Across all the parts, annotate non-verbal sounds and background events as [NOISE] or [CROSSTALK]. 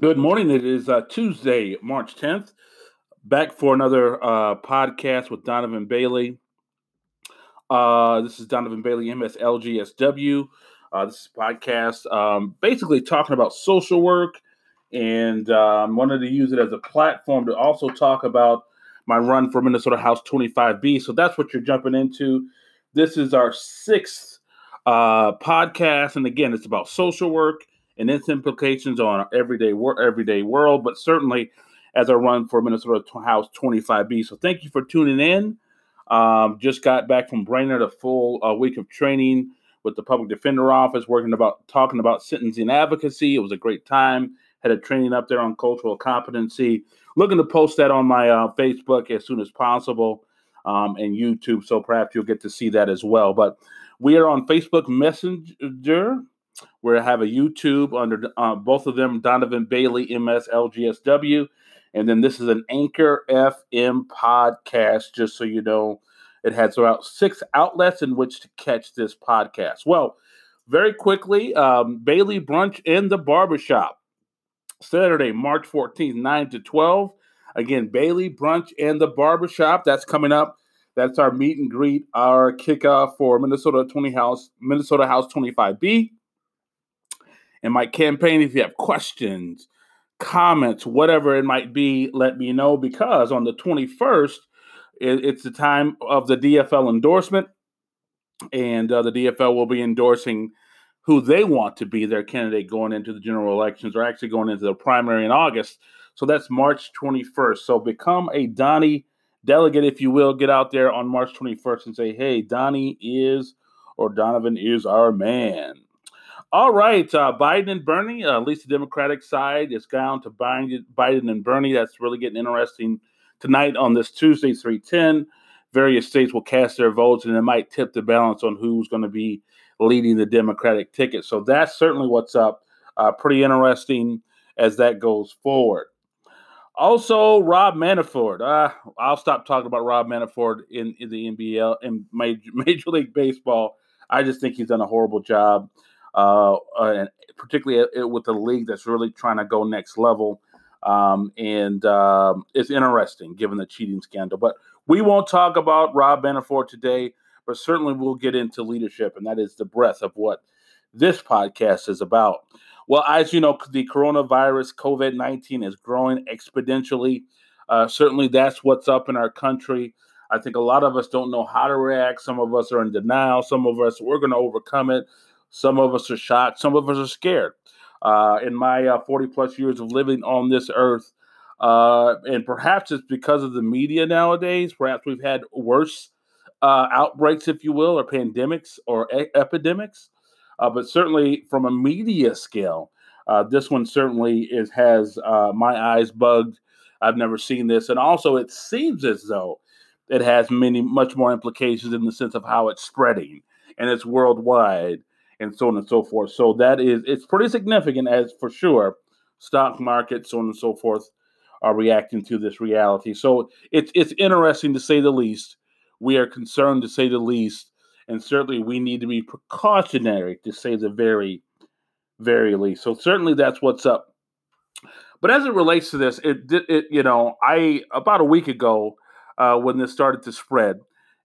Good morning. It is uh, Tuesday, March 10th. Back for another uh, podcast with Donovan Bailey. Uh, this is Donovan Bailey, MSLGSW. Uh, this is podcast um, basically talking about social work and um, wanted to use it as a platform to also talk about my run for Minnesota House 25B. So that's what you're jumping into. This is our sixth uh, podcast. And again, it's about social work and its implications on our everyday wor- everyday world, but certainly as I run for Minnesota House 25B. So thank you for tuning in. Um, just got back from Brainerd, a full uh, week of training with the public defender office, working about talking about sentencing advocacy. It was a great time. Had a training up there on cultural competency. Looking to post that on my uh, Facebook as soon as possible um, and YouTube. So perhaps you'll get to see that as well. But we are on Facebook Messenger. We have a YouTube under uh, both of them, Donovan Bailey, MSLGSW. And then this is an Anchor FM podcast, just so you know. It has about six outlets in which to catch this podcast. Well, very quickly, um, Bailey Brunch in the Barbershop. Saturday, March 14th, 9 to 12. Again, Bailey Brunch and the Barbershop. That's coming up. That's our meet and greet, our kickoff for Minnesota 20 House, Minnesota House 25B. And my campaign, if you have questions, comments, whatever it might be, let me know because on the 21st, it's the time of the DFL endorsement. And uh, the DFL will be endorsing who they want to be their candidate going into the general elections or actually going into the primary in August. So that's March 21st. So become a Donnie delegate, if you will. Get out there on March 21st and say, hey, Donnie is or Donovan is our man. All right, uh, Biden and Bernie, uh, at least the Democratic side, is down to Biden, and Bernie. That's really getting interesting tonight on this Tuesday, 310. Various states will cast their votes, and it might tip the balance on who's going to be leading the Democratic ticket. So that's certainly what's up. Uh, pretty interesting as that goes forward. Also, Rob Manfred. Uh, I'll stop talking about Rob Manfred in, in the NBL in Major, [LAUGHS] Major League Baseball. I just think he's done a horrible job, uh, and particularly with the league that's really trying to go next level. Um, and um, it's interesting given the cheating scandal. But we won't talk about Rob Manfred today, but certainly we'll get into leadership, and that is the breadth of what this podcast is about. Well, as you know, the coronavirus, COVID 19, is growing exponentially. Uh, certainly, that's what's up in our country. I think a lot of us don't know how to react. Some of us are in denial. Some of us, we're going to overcome it. Some of us are shocked. Some of us are scared. Uh, in my uh, 40 plus years of living on this earth, uh, and perhaps it's because of the media nowadays, perhaps we've had worse uh, outbreaks, if you will, or pandemics or e- epidemics. Uh, but certainly from a media scale, uh, this one certainly is has my eyes bugged. I've never seen this, and also it seems as though it has many much more implications in the sense of how it's spreading and it's worldwide and so on and so forth. So that is it's pretty significant as for sure. Stock market, so on and so forth, are reacting to this reality. So it's it's interesting to say the least. We are concerned to say the least and certainly we need to be precautionary to say the very, very least. So certainly that's what's up. But as it relates to this, it did it. You know, I about a week ago uh, when this started to spread,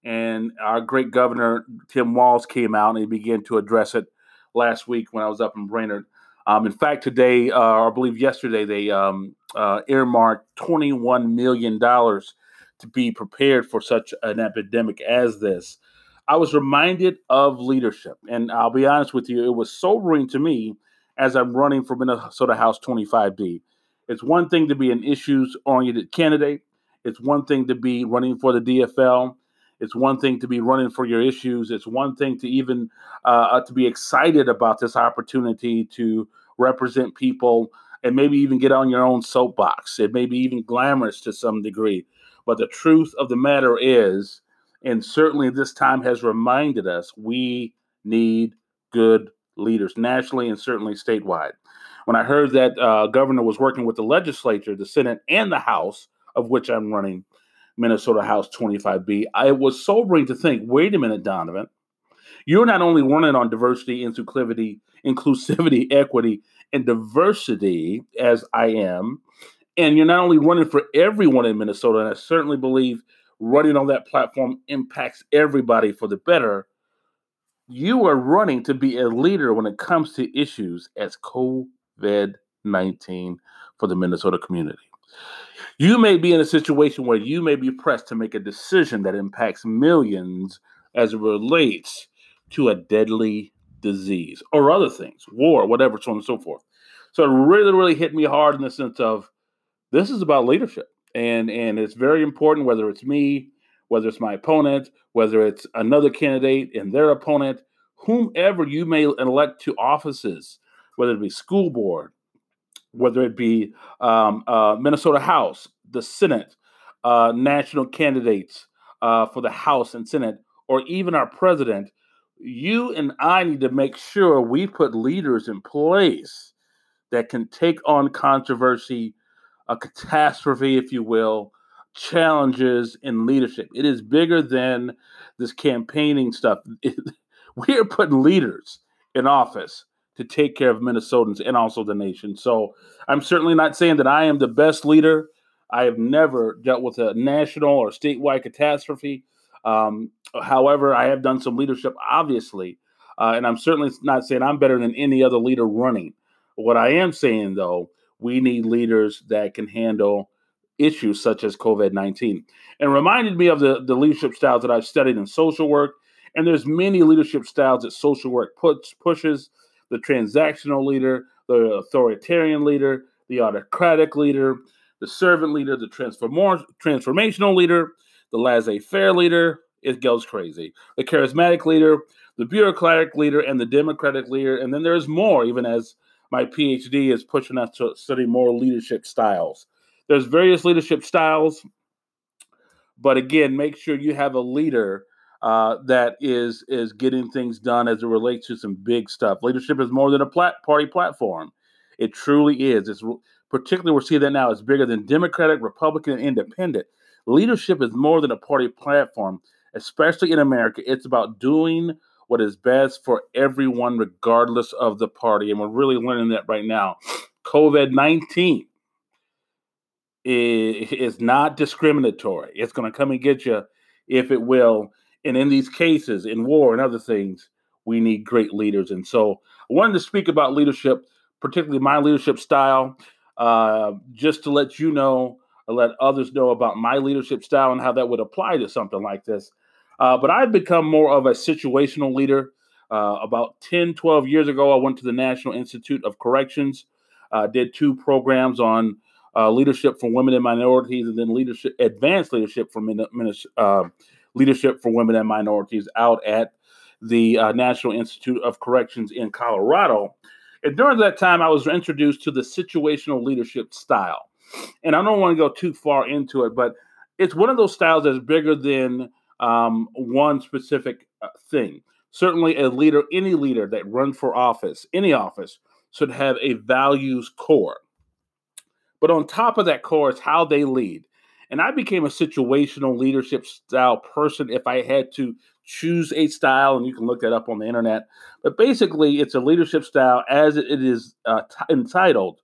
and our great governor Tim Walz came out and he began to address it last week when I was up in Brainerd. Um, in fact, today, uh, I believe yesterday, they um, uh, earmarked $21 million to be prepared for such an epidemic as this. I was reminded of leadership. And I'll be honest with you, it was sobering to me as I'm running for Minnesota House 25B. It's one thing to be an issues oriented candidate, it's one thing to be running for the DFL. It's one thing to be running for your issues. It's one thing to even uh, uh, to be excited about this opportunity to represent people and maybe even get on your own soapbox. It may be even glamorous to some degree. But the truth of the matter is, and certainly this time has reminded us we need good leaders nationally and certainly statewide. When I heard that uh, governor was working with the legislature, the Senate, and the House, of which I'm running Minnesota House 25B, I was sobering to think wait a minute, Donovan. You're not only running on diversity, inclusivity, inclusivity, [LAUGHS] equity, and diversity, as I am, and you're not only running for everyone in Minnesota, and I certainly believe running on that platform impacts everybody for the better. You are running to be a leader when it comes to issues as COVID 19 for the Minnesota community. You may be in a situation where you may be pressed to make a decision that impacts millions as it relates to a deadly disease or other things, war, whatever, so on and so forth. So it really, really hit me hard in the sense of this is about leadership. And and it's very important whether it's me, whether it's my opponent, whether it's another candidate and their opponent, whomever you may elect to offices, whether it be school board, whether it be um, uh, Minnesota House, the Senate, uh, national candidates uh, for the House and Senate, or even our president, you and I need to make sure we put leaders in place that can take on controversy, a catastrophe, if you will, challenges in leadership. It is bigger than this campaigning stuff. [LAUGHS] we are putting leaders in office to take care of Minnesotans and also the nation. So I'm certainly not saying that I am the best leader. I have never dealt with a national or statewide catastrophe. Um, however, I have done some leadership, obviously, uh, and I'm certainly not saying I'm better than any other leader running. What I am saying, though, we need leaders that can handle issues such as COVID 19. And reminded me of the, the leadership styles that I've studied in social work. And there's many leadership styles that social work puts pushes the transactional leader, the authoritarian leader, the autocratic leader, the servant leader, the transform- transformational leader, the laissez faire leader. It goes crazy. The charismatic leader, the bureaucratic leader, and the democratic leader. And then there's more, even as my PhD is pushing us to study more leadership styles. There's various leadership styles, but again, make sure you have a leader uh, that is is getting things done as it relates to some big stuff. Leadership is more than a plat- party platform. It truly is. It's particularly we're seeing that now. It's bigger than Democratic, Republican, and Independent. Leadership is more than a party platform, especially in America. It's about doing what is best for everyone, regardless of the party. And we're really learning that right now. COVID 19 is not discriminatory. It's going to come and get you if it will. And in these cases, in war and other things, we need great leaders. And so I wanted to speak about leadership, particularly my leadership style, uh, just to let you know, let others know about my leadership style and how that would apply to something like this. Uh, but I've become more of a situational leader. Uh, about 10, 12 years ago, I went to the National Institute of Corrections, did two programs on uh, leadership for women and minorities, and then leadership, advanced leadership for min, uh, leadership for women and minorities out at the uh, National Institute of Corrections in Colorado. And during that time, I was introduced to the situational leadership style. And I don't want to go too far into it, but it's one of those styles that's bigger than um, one specific uh, thing. Certainly, a leader, any leader that runs for office, any office, should have a values core. But on top of that core is how they lead. And I became a situational leadership style person if I had to choose a style, and you can look that up on the internet. But basically, it's a leadership style as it is uh, t- entitled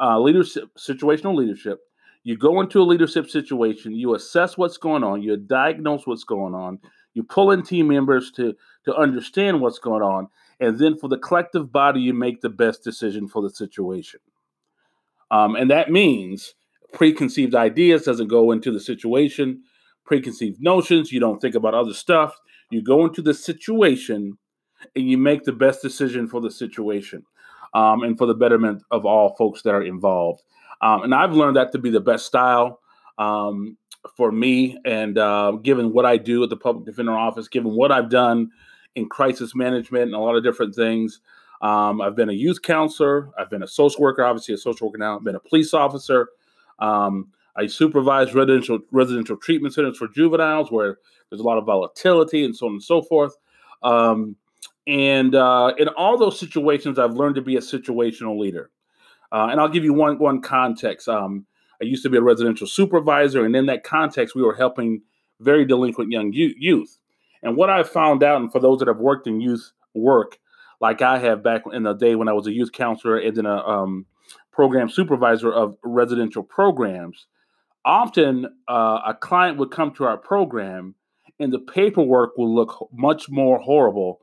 uh, leadership, situational leadership. You go into a leadership situation, you assess what's going on, you diagnose what's going on, you pull in team members to to understand what's going on, and then for the collective body, you make the best decision for the situation. Um, and that means preconceived ideas doesn't go into the situation, preconceived notions. You don't think about other stuff. You go into the situation and you make the best decision for the situation um, and for the betterment of all folks that are involved. Um, and I've learned that to be the best style um, for me. And uh, given what I do at the Public Defender Office, given what I've done in crisis management and a lot of different things, um, I've been a youth counselor, I've been a social worker, obviously a social worker now, I've been a police officer. Um, I supervise residential residential treatment centers for juveniles where there's a lot of volatility and so on and so forth. Um, and uh, in all those situations, I've learned to be a situational leader. Uh, and I'll give you one one context. Um, I used to be a residential supervisor, and in that context, we were helping very delinquent young youth. And what I found out, and for those that have worked in youth work, like I have back in the day when I was a youth counselor and then a um, program supervisor of residential programs, often uh, a client would come to our program and the paperwork will look much more horrible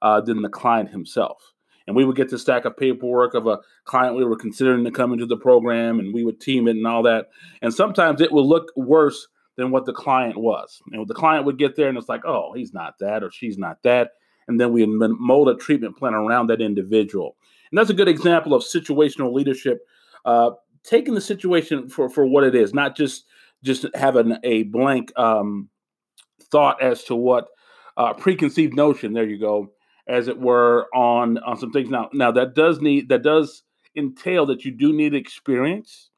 uh, than the client himself. And we would get the stack of paperwork of a client we were considering to come into the program, and we would team it and all that. And sometimes it would look worse than what the client was. And the client would get there and it's like, oh, he's not that or she's not that. And then we mold a treatment plan around that individual. And that's a good example of situational leadership, uh, taking the situation for, for what it is, not just just having a blank um, thought as to what uh, preconceived notion. There you go, as it were, on on some things. Now, now that does need that does entail that you do need experience.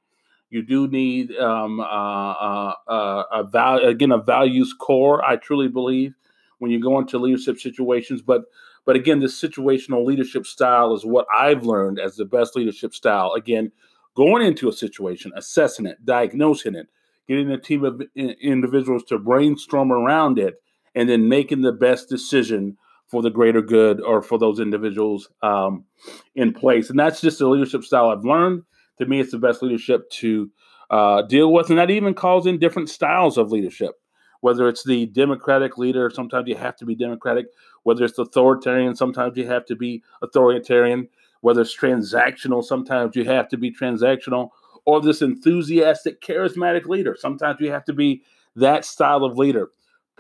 You do need um, uh, uh, uh a again a values core. I truly believe when you go into leadership situations, but but again, this situational leadership style is what I've learned as the best leadership style. Again, going into a situation, assessing it, diagnosing it, getting a team of individuals to brainstorm around it, and then making the best decision for the greater good or for those individuals um, in place. And that's just the leadership style I've learned. To me, it's the best leadership to uh, deal with. And that even calls in different styles of leadership. Whether it's the democratic leader, sometimes you have to be democratic. Whether it's authoritarian, sometimes you have to be authoritarian. Whether it's transactional, sometimes you have to be transactional or this enthusiastic, charismatic leader. Sometimes you have to be that style of leader.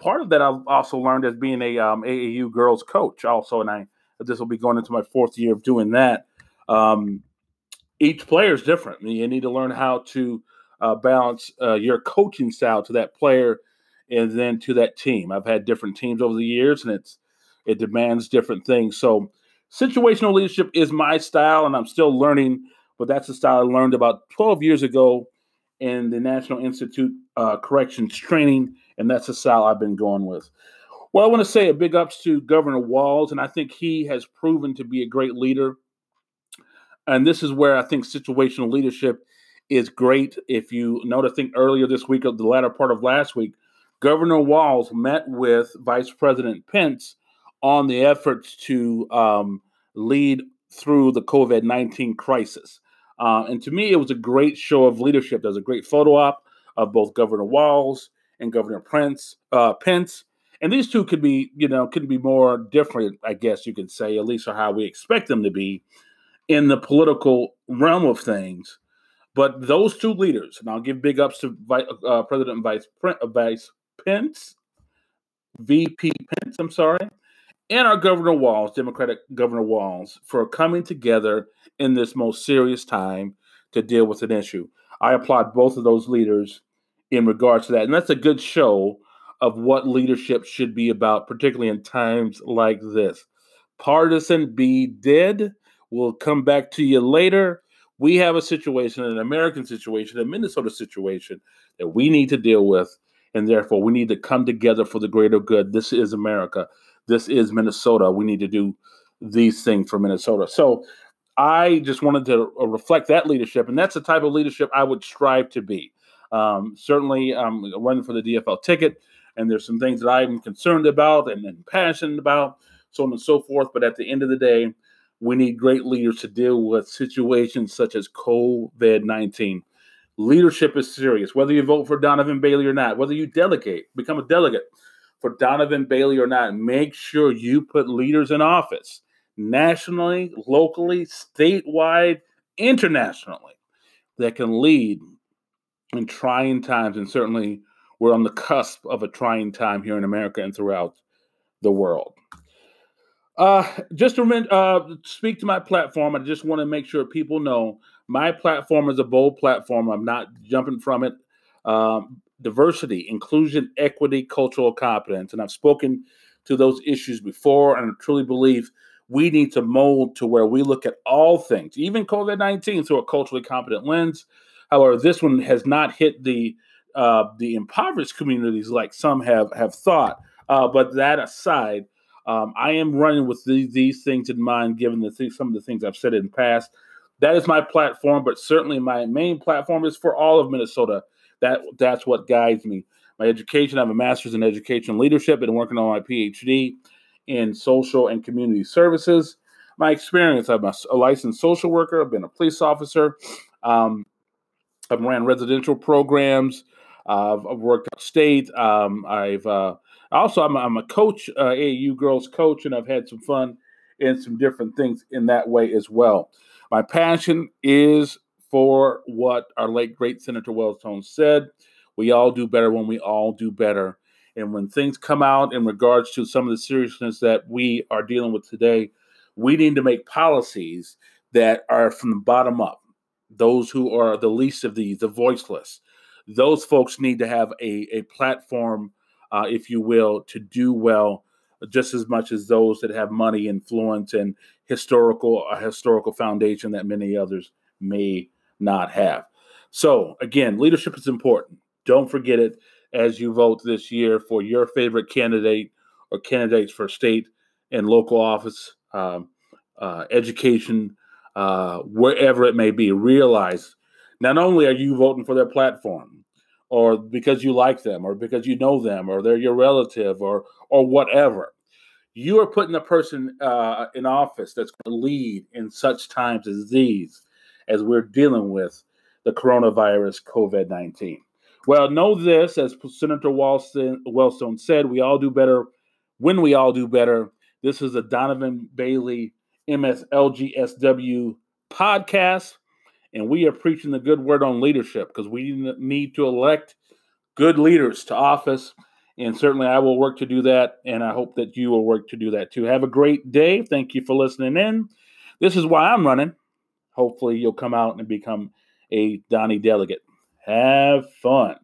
Part of that I've also learned as being a um, AAU girls coach, also, and I this will be going into my fourth year of doing that. Um, each player is different. You need to learn how to uh, balance uh, your coaching style to that player and then to that team. I've had different teams over the years, and it's it demands different things. So situational leadership is my style, and I'm still learning but that's the style I learned about 12 years ago in the National Institute uh, Corrections Training, and that's the style I've been going with. Well, I want to say a big ups to Governor Walz, and I think he has proven to be a great leader. And this is where I think situational leadership is great. If you note, I think earlier this week, or the latter part of last week, Governor Walz met with Vice President Pence on the efforts to um, lead through the COVID 19 crisis. Uh, and to me, it was a great show of leadership. There's a great photo op of both Governor Walz and Governor Prince, uh, Pence. And these two could be, you know, could be more different, I guess you could say, at least or how we expect them to be in the political realm of things. But those two leaders, and I'll give big ups to uh, President Vice, uh, Vice Pence, VP Pence, I'm sorry, and our Governor Walz, Democratic Governor Walz, for coming together in this most serious time to deal with an issue. I applaud both of those leaders in regards to that. And that's a good show of what leadership should be about, particularly in times like this. Partisan be dead. We'll come back to you later. We have a situation, an American situation, a Minnesota situation that we need to deal with. And therefore, we need to come together for the greater good. This is America. This is Minnesota. We need to do these things for Minnesota. So I just wanted to uh, reflect that leadership, and that's the type of leadership I would strive to be. Um, certainly, I'm running for the DFL ticket, and there's some things that I'm concerned about and, and passionate about, so on and so forth. But at the end of the day, we need great leaders to deal with situations such as COVID 19. Leadership is serious. Whether you vote for Donovan Bailey or not, whether you delegate, become a delegate for Donovan Bailey or not, make sure you put leaders in office nationally, locally, statewide, internationally that can lead in trying times. And certainly, we're on the cusp of a trying time here in America and throughout the world. Uh, just to uh, speak to my platform, I just want to make sure people know my platform is a bold platform. I'm not jumping from it. Um, diversity, inclusion, equity, cultural competence. And I've spoken to those issues before, and I truly believe we need to mold to where we look at all things, even COVID 19, through a culturally competent lens. However, this one has not hit the uh, the impoverished communities like some have have thought. Uh, but that aside, um, I am running with these, these things in mind, given the th- some of the things I've said in the past. That is my platform, but certainly my main platform is for all of Minnesota. That that's what guides me. my education. I have a master's in education leadership. Been working on my PhD in social and community services. My experience: I'm a, a licensed social worker. I've been a police officer. Um, I've ran residential programs. Uh, I've, worked upstate. Um, I've uh, also I'm, I'm, a coach, uh, girls coach, and I've had some fun in some different things in that way as well. My passion is for what our late great Senator Wellstone said. We all do better when we all do better. And when things come out in regards to some of the seriousness that we are dealing with today, we need to make policies that are from the bottom up. Those who are the least of these, the voiceless, those folks need to have a, a platform, uh, if you will, to do well just as much as those that have money, influence, and historical a historical foundation that many others may not have. So again, leadership is important. Don't forget it as you vote this year for your favorite candidate or candidates for state and local office, um, uh, education, uh, wherever it may be. Realize not only are you voting for their platform, or because you like them, or because you know them, or they're your relative, or or whatever. You are putting a person uh, in office that's going to lead in such times as these, as we're dealing with the coronavirus, COVID 19. Well, know this, as Senator Wellstone said, we all do better when we all do better. This is the Donovan Bailey MSLGSW podcast, and we are preaching the good word on leadership because we need to elect good leaders to office. And certainly I will work to do that, and I hope that you will work to do that too. Have a great day. Thank you for listening in. This is why I'm running. Hopefully, you'll come out and become a Donnie delegate. Have fun.